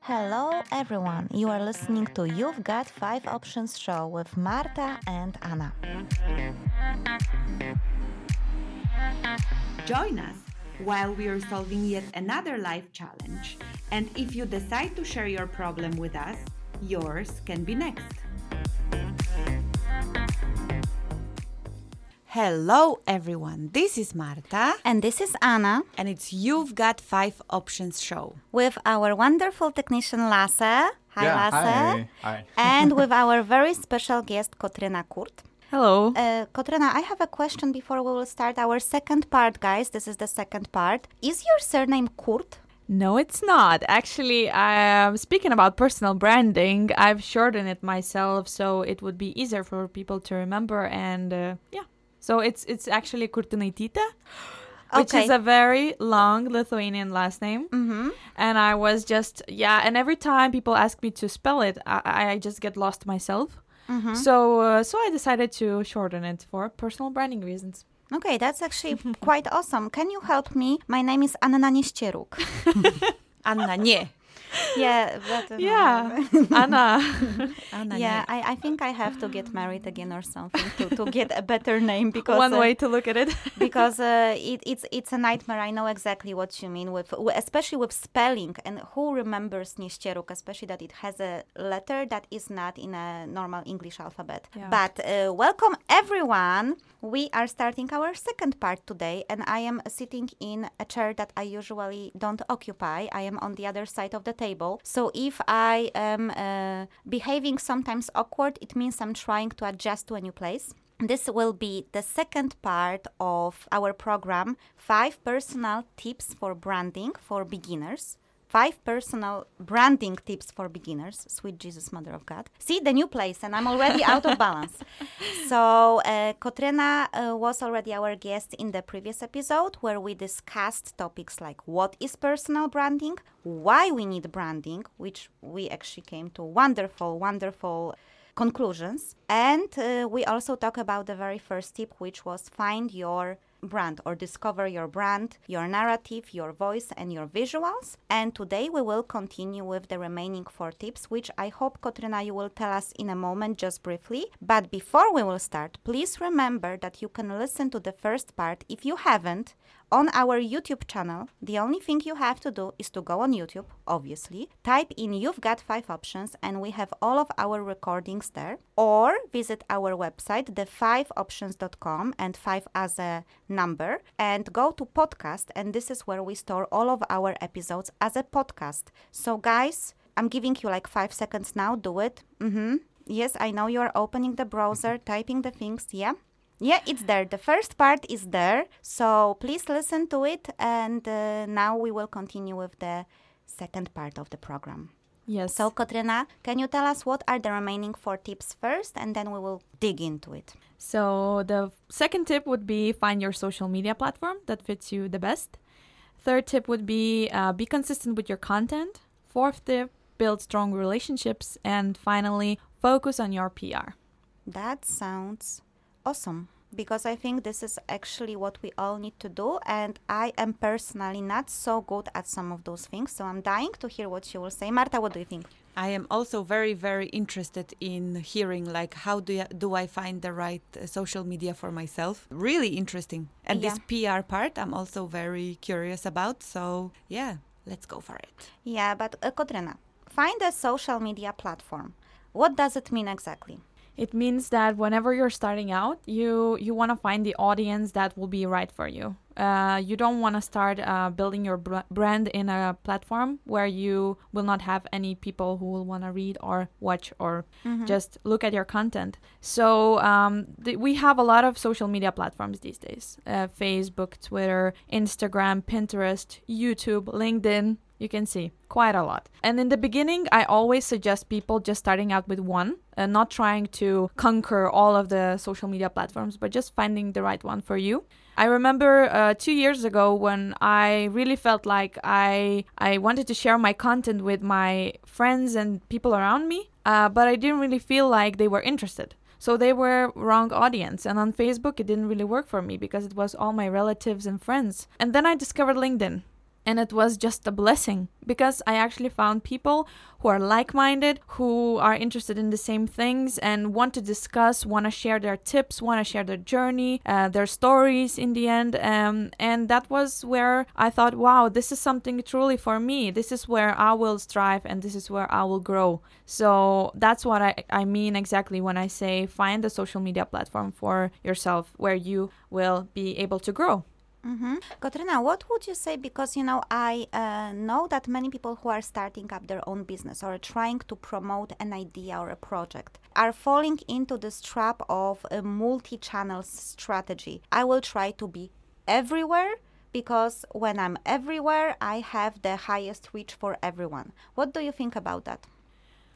Hello, everyone. You are listening to You've Got Five Options show with Marta and Anna. Join us while we are solving yet another life challenge. And if you decide to share your problem with us, yours can be next. Hello, everyone. This is Marta, And this is Anna and it's You've Got Five Options show. with our wonderful technician Lasse. Hi, Yeah, Lasse. hi. Hi. and with our very special guest, Kotryna Kurt. Hello. Uh, Kotryna, I have a question before we will start our second part, guys. This is the second part. Is your surname Kurt? No, it's not. Actually, um, speaking about personal branding, I've shortened it myself so it would be easier for people to remember. And uh, yeah, so it's it's actually Kurtinaitytė, which Okay. is a very long Lithuanian last name. Mm-hmm. And I was just yeah, and every time people ask me to spell it, I, I just get lost myself. Mm-hmm. So uh, so I decided to shorten it for personal branding reasons. Okay, that's actually quite awesome. Can you help me? My name is Anna Nieścieruk. Anna, nie. yeah, but, uh, Yeah, Anna. Anna, Yeah. I, I think I have to get married again or something to, to get a better name because One uh, way to look at it. because uh, it, it's it's a nightmare. I know exactly what you mean with especially with spelling and who remembers Nieścieruk, especially that it has a letter that is not in a normal English alphabet. Yeah. But uh, welcome everyone. We are starting our second part today, and I am sitting in a chair that I usually don't occupy. I am on the other side of the table. So if I am uh, behaving sometimes awkward, it means I'm trying to adjust to a new place. This will be the second part of our program Five Personal Tips for Branding for Beginners. Five personal branding tips for beginners. Sweet Jesus, Mother of God. See the new place, and I'm already out of balance. So, uh, Kotryna uh, was already our guest in the previous episode where we discussed topics like what is personal branding, why we need branding, which we actually came to wonderful, wonderful conclusions. And uh, we also talk about the very first tip, which was find your brand or discover your brand, your narrative, your voice, and your visuals. And today we will continue with the remaining four tips, which I hope, Kotryna, you will tell us in a moment just briefly. But before we will start, please remember that you can listen to the first part if you haven't on our YouTube channel. The only thing you have to do is to go on YouTube, obviously, type in You've Got Five Options, and we have all of our recordings there. Or visit our website, the5options.com, and five as a number, and go to podcast, and this is where we store all of our episodes as a podcast. So, guys, I'm giving you like five seconds now. Do it. Mm-hmm. Yes, I know you are opening the browser, typing the things. Yeah. Yeah, it's there. The first part is there. So please listen to it. And uh, now we will continue with the second part of the program. Yes. So, Kotryna, can you tell us what are the remaining four tips first? And then we will dig into it. So the second tip would be find your social media platform that fits you the best. Third tip would be uh, be consistent with your content. Fourth tip, build strong relationships. And finally, focus on your PR. That sounds awesome because I think this is actually what we all need to do. And I am personally not so good at some of those things. So I'm dying to hear what you will say. Marta, what do you think? I am also very, very interested in hearing like how do I, do I find the right uh, social media for myself? Really interesting. And this PR part, I'm also very curious about. So yeah, let's go for it. Yeah, but uh, find a social media platform. What does it mean exactly? It means that whenever you're starting out, you you want to find the audience that will be right for you. Uh, you don't want to start uh, building your br- brand in a platform where you will not have any people who will want to read or watch or just look at your content. So um, th- we have a lot of social media platforms these days: uh, Facebook, Twitter, Instagram, Pinterest, YouTube, LinkedIn. You can see quite a lot. And in the beginning, I always suggest people just starting out with one and not trying to conquer all of the social media platforms, but just finding the right one for you. I remember uh, two years ago when I really felt like I I wanted to share my content with my friends and people around me, uh, but I didn't really feel like they were interested. So they were wrong audience. And on Facebook, it didn't really work for me because it was all my relatives and friends. And then I discovered LinkedIn and it was just a blessing because I actually found people who are like minded, who are interested in the same things and want to discuss, want to share their tips, want to share their journey, uh, their stories in the end. Um, and that was where I thought, wow, this is something truly for me. This is where I will strive and this is where I will grow. So that's what I, I mean exactly when I say find a social media platform for yourself where you will be able to grow. Mm-hmm. Kotryna, what would you say? Because you know, I uh, know that many people who are starting up their own business or trying to promote an idea or a project are falling into this trap of a multi-channel strategy. I will try to be everywhere because when I'm everywhere, I have the highest reach for everyone. What do you think about that?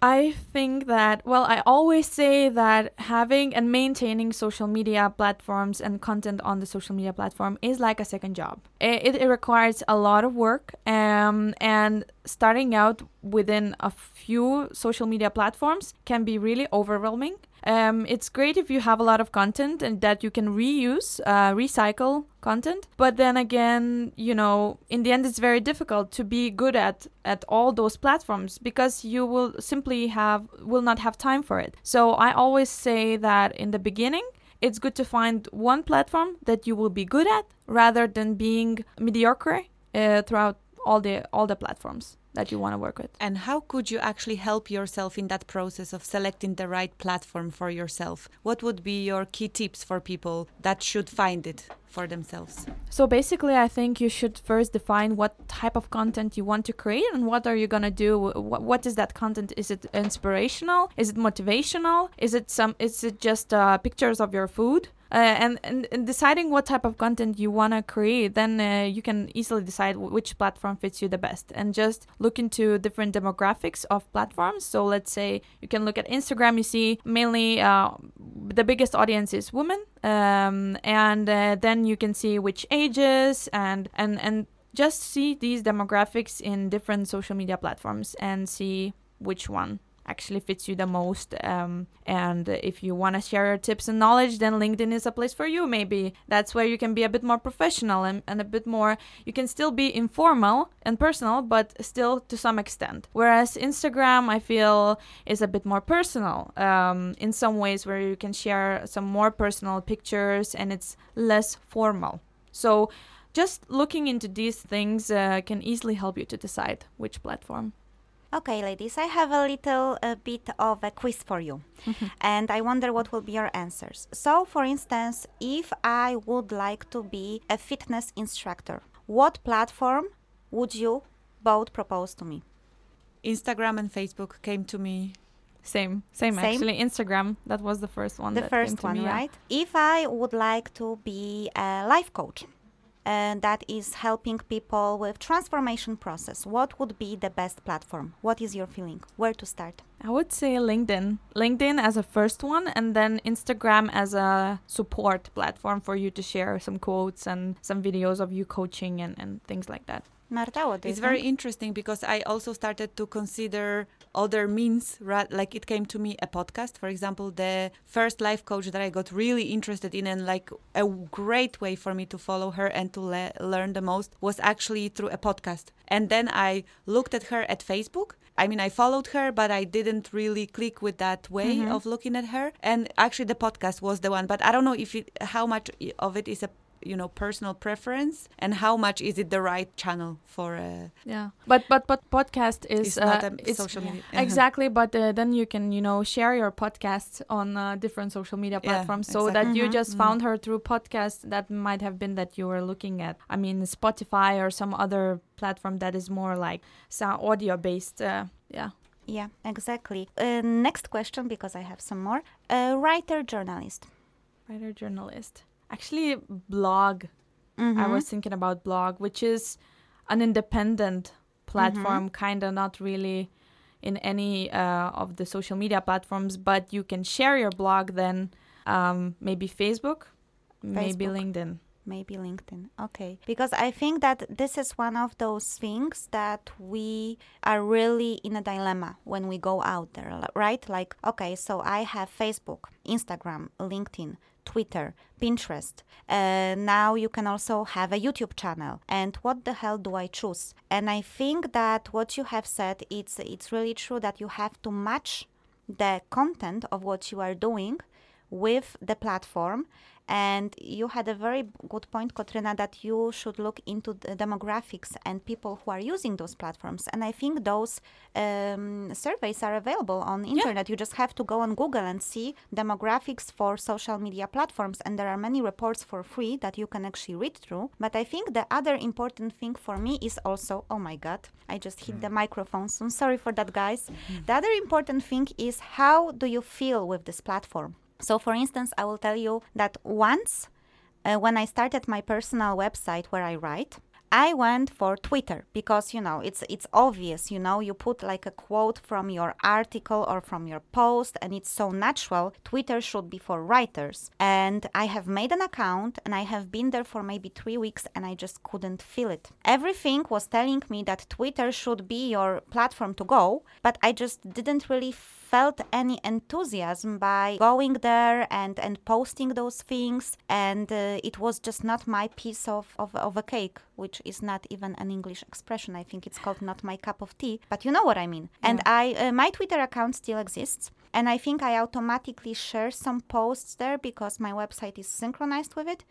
I think that, well, I always say that having and maintaining social media platforms and content on the social media platform is like a second job. It, it requires a lot of work, um, and starting out within a few social media platforms can be really overwhelming. Um, it's great if you have a lot of content and that you can reuse, uh, recycle content. But then again, you know, in the end, it's very difficult to be good at at all those platforms because you will simply have will not have time for it. So I always say that in the beginning. It's good to find one platform that you will be good at rather than being mediocre uh, throughout all the all the platforms that you want to work with. And how could you actually help yourself in that process of selecting the right platform for yourself? What would be your key tips for people that should find it for themselves? So basically, I think you should first define what type of content you want to create and what are you going to do what, what is that content? Is it inspirational? Is it motivational? Is it some is it just uh, pictures of your food? Uh, and, and, and deciding what type of content you want to create then uh, you can easily decide which platform fits you the best. And just look into different demographics of platforms. So let's say you can look at instagram you see mainly uh, the biggest audience is women. Um, and then you can see which ages and and and just see these demographics in different social media platforms and see which one actually fits you the most. Um, and if you want to share your tips and knowledge, then LinkedIn is a place for you. Maybe that's where you can be a bit more professional and, and a bit more, you can still be informal and personal, but still to some extent. Whereas Instagram, I feel, is a bit more personal um, in some ways where you can share some more personal pictures and it's less formal. So, just looking into these things uh, can easily help you to decide which platform. Okay, ladies, I have a little a bit of a quiz for you. and I wonder what will be your answers. So, for instance, if I would like to be a fitness instructor, what platform would you both propose to me? Instagram and Facebook came to me. Same, same, same? actually. Instagram, that was the first one. The first one, me, right? If I would like to be a life coach, and that is helping people with transformation process. What would be the best platform? What is your feeling? Where to start? I would say linkedin. Linkedin as a first one and then instagram as a support platform for you to share some quotes and some videos of you coaching and, and things like that Marta, what it's very interesting because I also started to consider other means, right? Like it came to me a podcast, for example, the first life coach that I got really interested in, and like a great way for me to follow her and to le- learn the most was actually through a podcast. And then I looked at her at Facebook. I mean, I followed her, but I didn't really click with that way mm-hmm. of looking at her. And actually, the podcast was the one. But I don't know if it, how much of it is a you know personal preference and how much is it the right channel for uh, yeah. But but but podcast is uh, not a it's, social media. Exactly. But uh, then you can you know share your podcasts on uh, different social media platforms yeah, so exactly. that mm-hmm. you just mm-hmm. found her through podcast that might have been that you were looking at. I mean spotify or some other platform that is more like sound audio based uh, yeah. Yeah exactly. Uh, next question because i have some more. Writer journalist. Writer journalist actually blog. Mm-hmm. I was thinking about blog, which is an independent platform, mm-hmm. kind of not really in any uh, of the social media platforms, but you can share your blog then um, maybe Facebook, Facebook, maybe LinkedIn. maybe LinkedIn. Okay. Because I think that this is one of those things that we are really in a dilemma when we go out there, right? Like, okay, so I have Facebook, Instagram, LinkedIn, Twitter, Pinterest. Uh, now you can also have a YouTube channel. And what the hell do I choose? And I think that what you have said, it's it's really true that you have to match the content of what you are doing with the platform and you had a very good point, Kotryna, that you should look into the demographics and people who are using those platforms. And I think those um, surveys are available on internet. Yeah. You just have to go on Google and see demographics for social media platforms. And there are many reports for free that you can actually read through. But I think the other important thing for me is also, oh my God, I just hit the microphone. So I'm sorry for that, guys. Mm-hmm. The other important thing is how do you feel with this platform? So, for instance, I will tell you that once uh, when I started my personal website where I write, I went for Twitter because you know it's it's obvious you know you put like a quote from your article or from your post and it's so natural Twitter should be for writers and I have made an account and I have been there for maybe 3 weeks and I just couldn't feel it everything was telling me that Twitter should be your platform to go but I just didn't really felt any enthusiasm by going there and, and posting those things. And uh, it was just not my piece of, of, of a cake, which is not even an English expression. I think it's called not my cup of tea, but you know what I mean. Yeah. And I, uh, my Twitter account still exists. And I think I automatically share some posts there because my website is synchronized with it.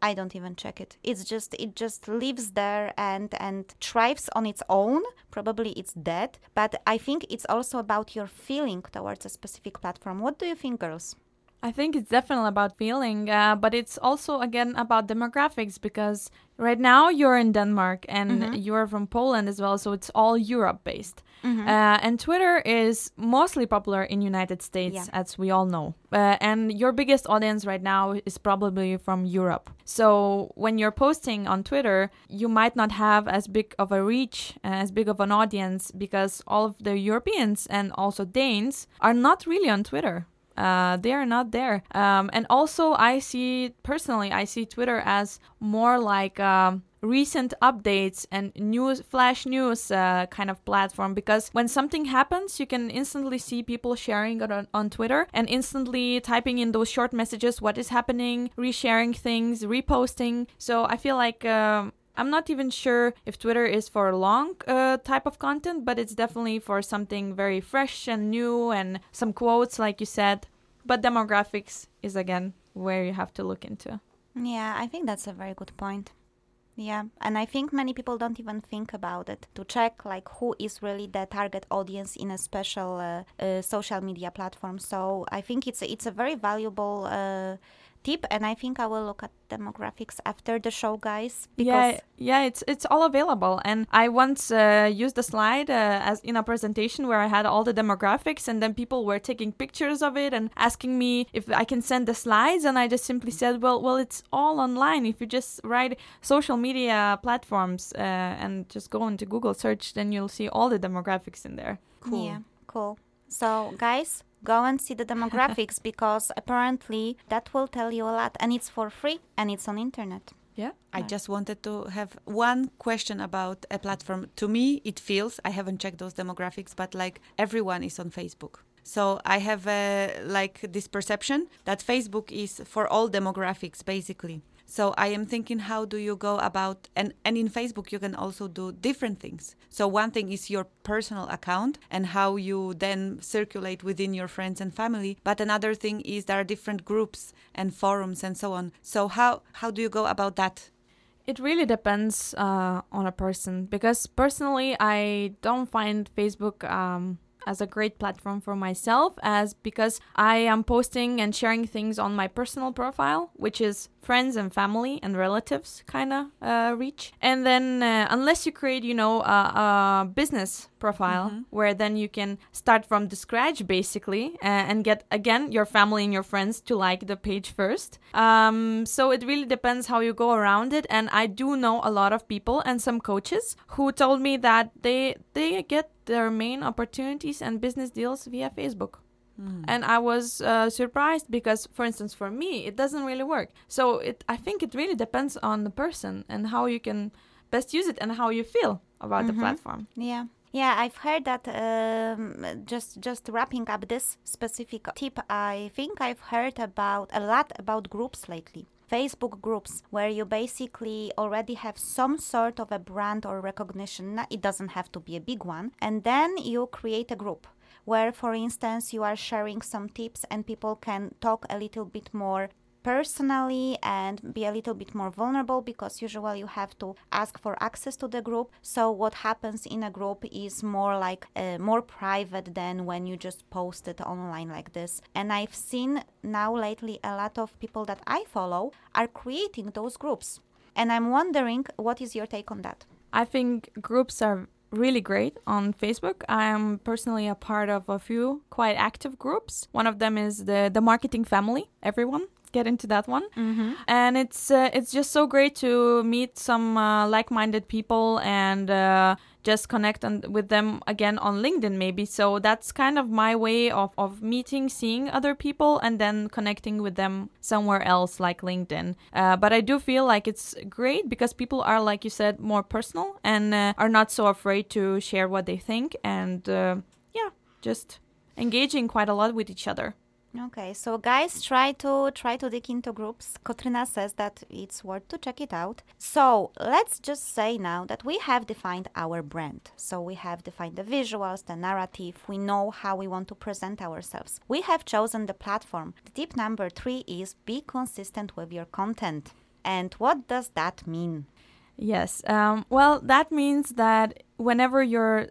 I don't even check it. It's just it just lives there and and thrives on its own. Probably it's dead, but I think it's also about your feeling towards a specific platform. What do you think, girls? I think it's definitely about feeling, uh, but it's also again about demographics because right now you're in Denmark and mm-hmm. you're from Poland as well, so it's all Europe based. Mm-hmm. Uh, and Twitter is mostly popular in United States, yeah. as we all know. Uh, and your biggest audience right now is probably from Europe. So when you're posting on Twitter, you might not have as big of a reach, uh, as big of an audience, because all of the Europeans and also Danes are not really on Twitter. Uh, they are not there. Um, and also, I see personally, I see Twitter as more like um, recent updates and news flash news uh, kind of platform because when something happens you can instantly see people sharing it on, on twitter and instantly typing in those short messages what is happening resharing things reposting so i feel like um, I'm not even sure if Twitter is for long uh, type of content, but it's definitely for something very fresh and new and some quotes, like you said. But demographics is again where you have to look into. Yeah, I think that's a very good point. Yeah, and I think many people don't even think about it to check like who is really the target audience in a special uh, uh, social media platform. So I think it's it's a very valuable uh, tip and i think i will look at demographics after the show guys yeah yeah it's it's all available. And i once uh, used a slide uh, as in a presentation where i had all the demographics and then people were taking pictures of it and asking me if i can send the slides and i just simply said well well it's all online. If you just write social media platforms uh, and just go into google search then you'll see all the demographics in there. Cool. yeah cool. So guys go and see the demographics because apparently that will tell you a lot and it's for free and it's on internet. Yeah. I just wanted to have one question about a platform. To me it feels i haven't checked those demographics but like everyone is on facebook. So I have uh, like this perception that Facebook is for all demographics basically. So I am thinking, how do you go about and and in Facebook you can also do different things. So one thing is your personal account and how you then circulate within your friends and family. But another thing is there are different groups and forums and so on. So how how do you go about that? It really depends uh, on a person because personally I don't find Facebook. Um, as a great platform for myself as because I am posting and sharing things on my personal profile, which is friends and family and relatives kind of uh, reach. And then uh, unless you create, you know, a, a business profile mm-hmm. where then you can start from the scratch basically uh, and get again your family and your friends to like the page first. Um, so it really depends how you go around it. And I do know a lot of people and some coaches who told me that they they get their main opportunities and business deals via Facebook. Mm. And I was uh, surprised because, for instance, for me, it doesn't really work. So it, I think it really depends on the person and how you can best use it and how you feel about mm-hmm. the platform. Yeah. Yeah, I've heard that. Um, just just wrapping up this specific tip, I think I've heard about a lot about groups lately. Facebook groups where you basically already have some sort of a brand or recognition. It doesn't have to be a big one, and then you create a group where, for instance, you are sharing some tips and people can talk a little bit more personally and be a little bit more vulnerable because usually you have to ask for access to the group. So what happens in a group is more like uh, more private than when you just post it online like this. And i've seen now lately a lot of people that i follow are creating those groups. And i'm wondering what is your take on that? I think groups are really great on Facebook. I am personally a part of a few quite active groups. One of them is the the marketing family. Everyone get into that one. Mm-hmm. And it's uh, it's just so great to meet some uh, like-minded people and uh, just connect on, with them again on LinkedIn maybe. So that's kind of my way of, of meeting, seeing other people, and then connecting with them somewhere else like LinkedIn. Uh, but I do feel like it's great because people are, like you said, more personal and uh, are not so afraid to share what they think and uh, yeah, just engaging quite a lot with each other. Okay, so guys, try to try to dig into groups. Kotryna says that it's worth to check it out. So let's just say now that we have defined our brand. So we have defined the visuals, the narrative. We know how we want to present ourselves. We have chosen the platform. The tip number three is be consistent with your content. And what does that mean? Yes. Um, well, that means that whenever you're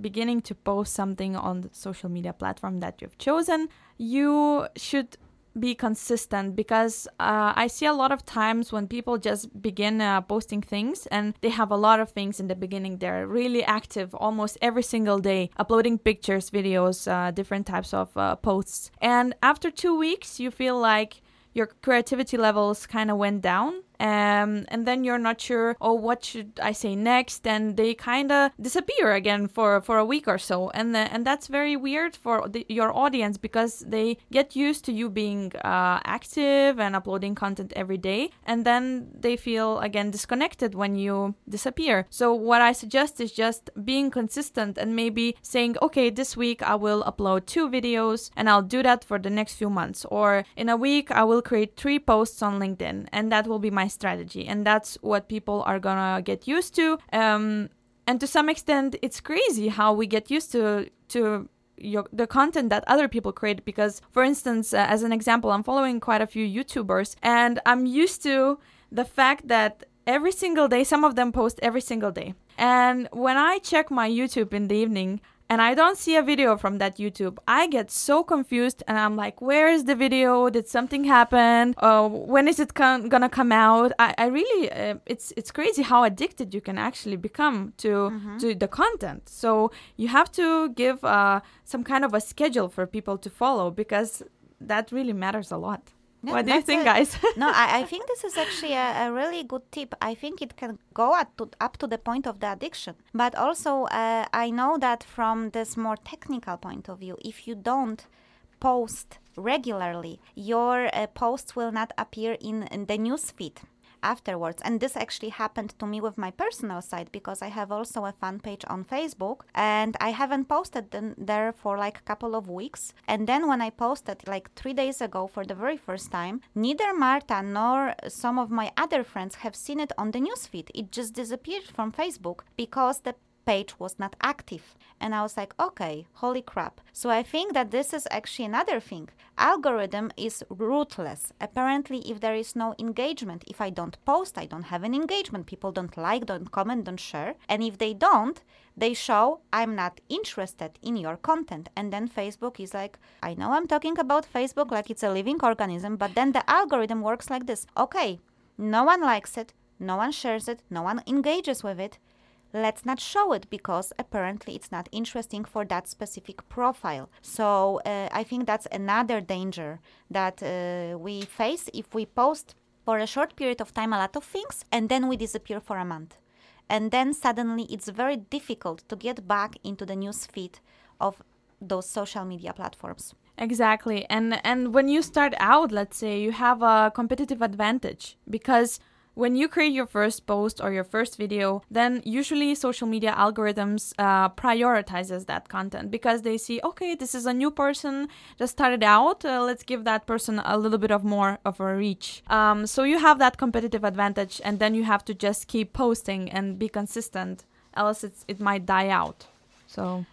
beginning to post something on the social media platform that you've chosen, you should be consistent because uh, I see a lot of times when people just begin uh, posting things and they have a lot of things in the beginning. They're really active almost every single day, uploading pictures, videos, uh, different types of uh, posts. And after two weeks, you feel like your creativity levels kind of went down um, and then you're not sure oh what should i say next? And they kind of disappear again for for a week or so. And the, and that's very weird for the, your audience because they get used to you being uh, active and uploading content every day. And then they feel again disconnected when you disappear. So what i suggest is just being consistent and maybe saying okay this week i will upload two videos and i'll do that for the next few months. Or in a week i will create three posts on linkedin and that will be my strategy and that's what people are gonna get used to. Um, and to some extent it's crazy how we get used to to your, the content that other people create because for instance uh, as an example i'm following quite a few youtubers and i'm used to the fact that every single day some of them post every single day. And when i check my youtube in the evening and I don't see a video from that YouTube, I get so confused and I'm like, where is the video? Did something happen? Uh, when is it con- gonna come out? I, I really, uh, it's it's crazy how addicted you can actually become to mm-hmm. to the content. So you have to give uh, some kind of a schedule for people to follow because that really matters a lot. Yeah, what do you think, a, guys? no, I, I think this is actually a, a, really good tip. I think it can go up to, up to the point of the addiction. But also, uh, I know that from this more technical point of view, if you don't post regularly, your uh, posts will not appear in, in the news feed afterwards. And this actually happened to me with my personal site because I have also a fan page on Facebook and I haven't posted them there for like a couple of weeks. And then when I posted like three days ago for the very first time, neither Marta nor some of my other friends have seen it on the newsfeed. It just disappeared from Facebook because the page was not active. And I was like, okay, holy crap. So I think that this is actually another thing. Algorithm is ruthless. Apparently, if there is no engagement, if I don't post, I don't have an engagement. People don't like, don't comment, don't share. And if they don't, they show I'm not interested in your content. And then Facebook is like, I know I'm talking about Facebook like it's a living organism, but then the algorithm works like this. Okay, no one likes it, no one shares it, no one engages with it let's not show it because apparently it's not interesting for that specific profile. So uh, I think that's another danger that uh, we face if we post for a short period of time a lot of things and then we disappear for a month. And then suddenly it's very difficult to get back into the news feed of those social media platforms. Exactly. And and when you start out, let's say you have a competitive advantage because when you create your first post or your first video, then usually social media algorithms uh, prioritizes that content because they see, okay, this is a new person just started out. Uh, let's give that person a little bit of more of a reach. Um, so you have that competitive advantage, and then you have to just keep posting and be consistent, else it's, it might die out. So.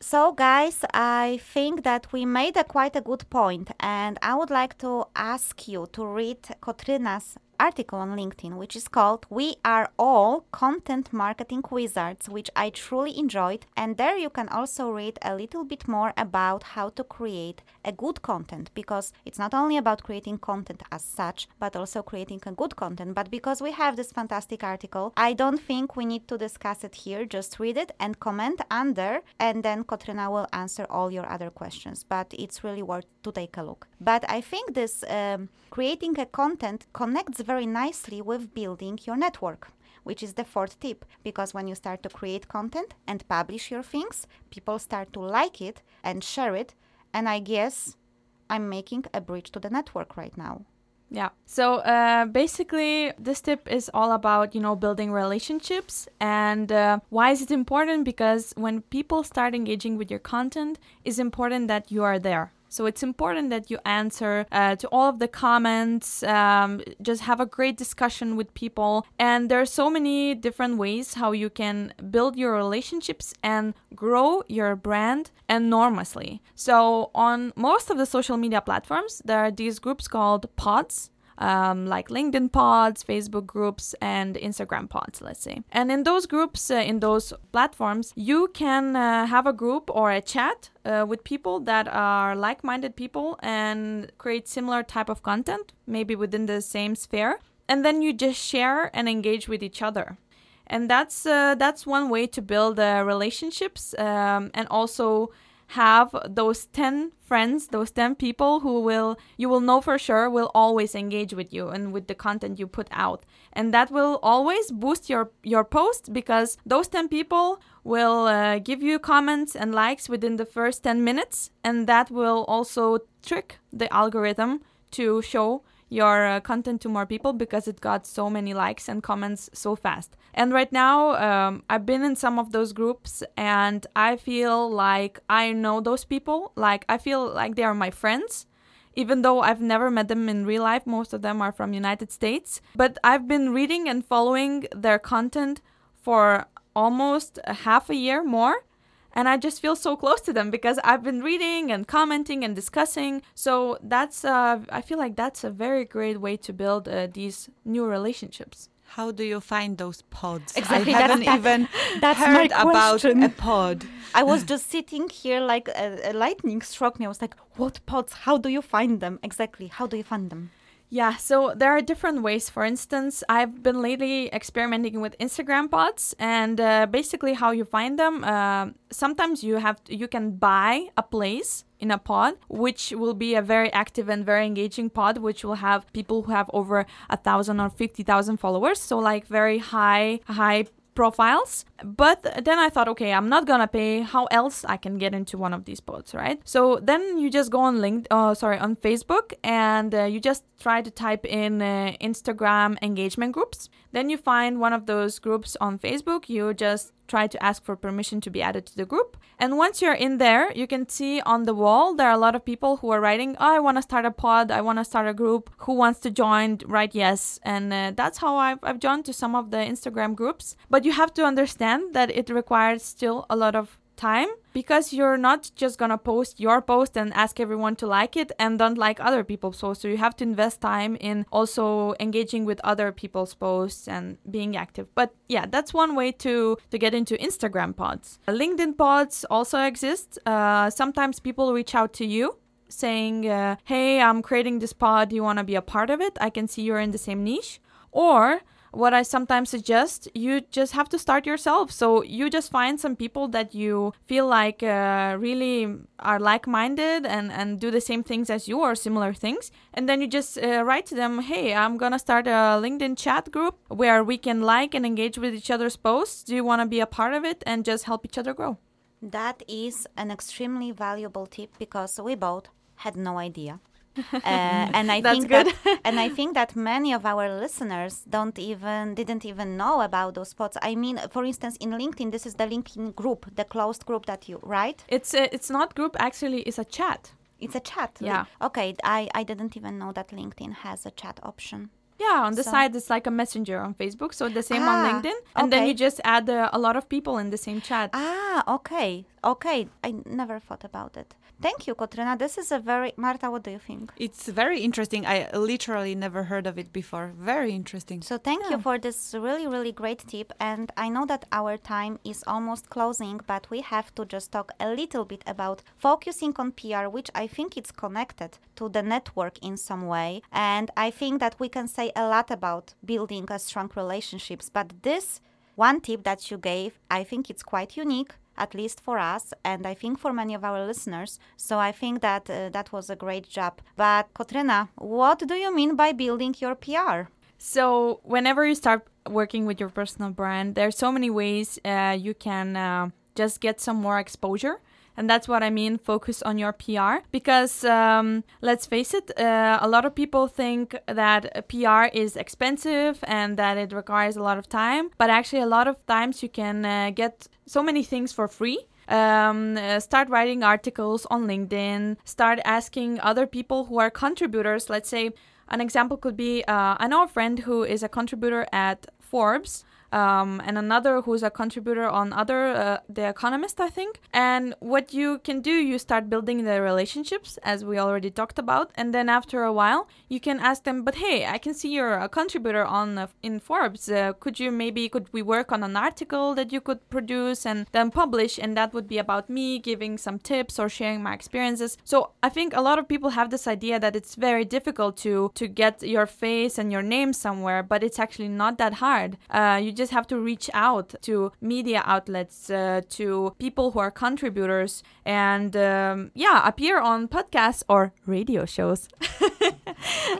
So, guys, I think that we made a quite a good point, and I would like to ask you to read Kotryna's article on LinkedIn, which is called We Are All Content Marketing Wizards, which I truly enjoyed. And there you can also read a little bit more about how to create a good content because it's not only about creating content as such, but also creating a good content. But because we have this fantastic article, I don't think we need to discuss it here. Just read it and comment under, and then Kotryna will answer all your other questions. But it's really worth to take a look. But I think this um, creating a content connects very nicely with building your network which is the fourth tip because when you start to create content and publish your things people start to like it and share it and i guess i'm making a bridge to the network right now yeah. So uh, basically, this tip is all about you know building relationships, and uh, why is it important? Because when people start engaging with your content, it's important that you are there. So it's important that you answer uh, to all of the comments, um, just have a great discussion with people. And there are so many different ways how you can build your relationships and grow your brand enormously. So on most of the social media platforms, there are these groups called pods um, like LinkedIn pods, Facebook groups, and Instagram pods, let's say. And in those groups, uh, in those platforms, you can uh, have a group or a chat uh, with people that are like-minded people and create similar type of content, maybe within the same sphere. And then you just share and engage with each other and that's uh, that's one way to build uh, relationships um, and also have those 10 friends those 10 people who will you will know for sure will always engage with you and with the content you put out. And that will always boost your your post because those 10 people will uh, give you comments and likes within the first 10 minutes. And that will also trick the algorithm to show your uh, content to more people because it got so many likes and comments so fast. And right now, um, I've been in some of those groups and I feel like I know those people. Like, I feel like they are my friends. Even though I've never met them in real life, most of them are from United States. But I've been reading and following their content for almost a half a year more and I just feel so close to them because I've been reading and commenting and discussing. So that's uh, I feel like that's a very great way to build uh, these new relationships. How do you find those pods? Exactly. I haven't that's, even that's heard about a pod. I was just sitting here like a, a lightning struck me. I was like, what pods? How do you find them? Exactly. How do you find them? Yeah, so there are different ways. For instance, I've been lately experimenting with Instagram pods, and uh, basically how you find them. Uh, sometimes you have to, you can buy a place in a pod, which will be a very active and very engaging pod, which will have people who have over a thousand or fifty thousand followers. So like very high high profiles. But then I thought, okay, I'm not gonna pay. How else I can get into one of these pods, right? So then you just go on link, uh, sorry, on Facebook, and uh, you just try to type in uh, Instagram engagement groups. Then you find one of those groups on Facebook. You just try to ask for permission to be added to the group. And once you're in there, you can see on the wall there are a lot of people who are writing, oh, I want to start a pod, I want to start a group. Who wants to join? Write yes. And uh, that's how I've, I've joined to some of the Instagram groups. But you have to understand that it requires still a lot of time because you're not just gonna post your post and ask everyone to like it and don't like other people's posts. So you have to invest time in also engaging with other people's posts and being active. But yeah, that's one way to to get into Instagram pods. LinkedIn pods also exist. Uh, sometimes people reach out to you saying, uh, "Hey, I'm creating this pod. Do you want to be a part of it? I can see you're in the same niche." Or what I sometimes suggest, you just have to start yourself. So you just find some people that you feel like uh, really are like minded and, and do the same things as you or similar things. And then you just uh, write to them, hey, I'm to start a LinkedIn chat group where we can like and engage with each other's posts. Do you want to be a part of it and just help each other grow? That is an extremely valuable tip because we both had no idea. Uh, and I think good. that and I think that many of our listeners don't even didn't even know about those spots. I mean, for instance, in LinkedIn, this is the LinkedIn group, the closed group that you right. It's a, it's not group. Actually, it's a chat. It's a chat. Yeah. Okay. I I didn't even know that LinkedIn has a chat option. Yeah, on the So- side it's like a messenger on Facebook, so the same Ah, on LinkedIn, and then you just add uh, a lot of people in the same chat. Ah, okay, okay. I never thought about it. Thank you, Kotryna. This is a very Marta. What do you think? It's very interesting. I literally never heard of it before. Very interesting. So thank you for this really, really great tip. And I know that our time is almost closing, but we have to just talk a little bit about focusing on PR, which I think it's connected to the network in some way. And I think that we can say a lot about building a strong relationships. But this one tip that you gave, I think it's quite unique. At least for us, and I think for many of our listeners. So I think that uh, that was a great job. But Kotryna, what do you mean by building your PR? So whenever you start working with your personal brand, there's so many ways uh, you can uh, just get some more exposure. And that's what I mean, focus on your PR. Because um, let's face it, uh, a lot of people think that PR is expensive and that it requires a lot of time. But actually, a lot of times you can uh, get so many things for free. Um, uh, start writing articles on LinkedIn, start asking other people who are contributors. Let's say an example could be uh, I know a friend who is a contributor at Forbes. Um, and another who's a contributor on other uh, the economist i think. And what you can do you start building the relationships as we already talked about. And then after a while you can ask them but hey i can see you're a contributor on uh, in forbes. Uh, could you maybe could we work on an article that you could produce and then publish? And that would be about me giving some tips or sharing my experiences. So i think a lot of people have this idea that it's very difficult to to get your face and your name somewhere but it's actually not that hard. Uh, you just have to reach out to media outlets uh, to people who are contributors and um, yeah appear on podcasts or radio shows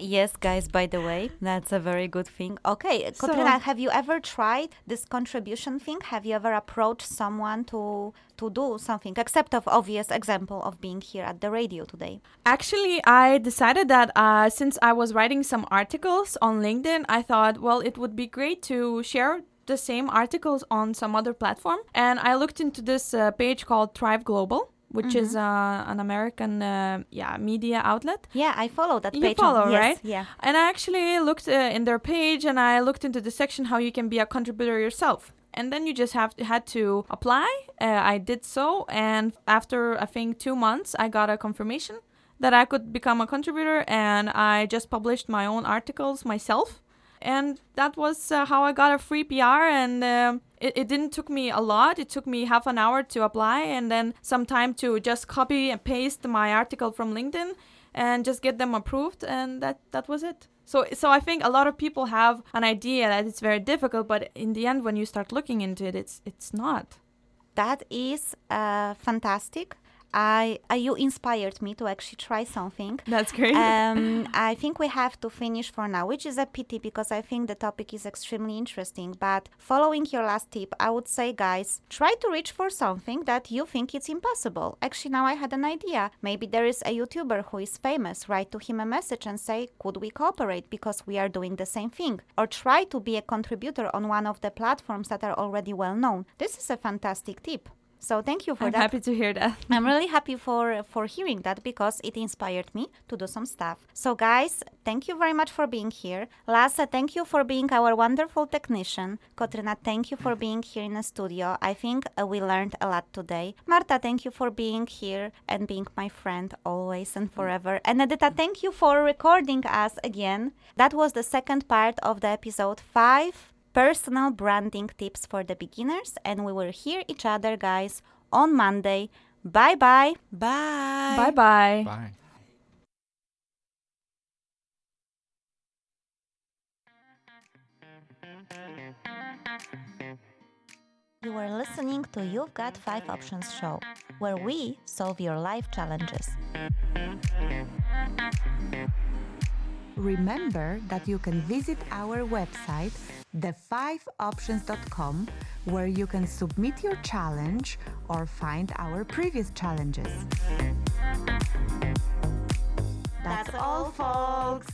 yes, guys, by the way, that's a very good thing. Okay, So- Kotryna, have you ever tried this contribution thing? Have you ever approached someone to to do something, except of obvious example of being here at the radio today? Actually, I decided that uh, since I was writing some articles on LinkedIn, I thought, well, it would be great to share the same articles on some other platform. And I looked into this uh, page called Thrive Global, which is uh, an American uh, yeah media outlet. Yeah, I follow that You page. on- follow, yes, right? Yeah. And I actually looked uh, in their page and I looked into the section how you can be a contributor yourself. And then you just have to, had to apply. Uh, I did so, and after I think two months, I got a confirmation that I could become a contributor, and I just published my own articles myself. And that was uh, how I got a free PR, and um it, it didn't took me a lot. It took me half an hour to apply, and then some time to just copy and paste my article from LinkedIn, and just get them approved, and that that was it. So so I think a lot of people have an idea that it's very difficult, but in the end, when you start looking into it, it's it's not. That is uh, fantastic. I, I you inspired me to actually try something. That's great. um, I think we have to finish for now, which is a pity because I think the topic is extremely interesting. But following your last tip, I would say, guys, try to reach for something that you think it's impossible. Actually, now I had an idea. Maybe there is a YouTuber who is famous. Write to him a message and say, could we cooperate because we are doing the same thing? Or try to be a contributor on one of the platforms that are already well known. This is a fantastic tip. So thank you for that. I'm that. happy to hear that. I'm really happy for for hearing that because it inspired me to do some stuff. So guys, thank you very much for being here. Lasse, thank you for being our wonderful technician. Kotryna, thank you for being here in the studio. I think uh, we learned a lot today. Marta, thank you for being here and being my friend always and forever. And Edita, thank you for recording us again. That was the second part of the episode 5 personal branding tips for the beginners and we will hear each other guys on Monday. Bye bye. Bye. Bye bye. Bye. You are listening to You've Got 5 Options show, where we solve your life challenges. Remember that you can visit our website, the5options.com, where you can submit your challenge or find our previous challenges. That's all, folks!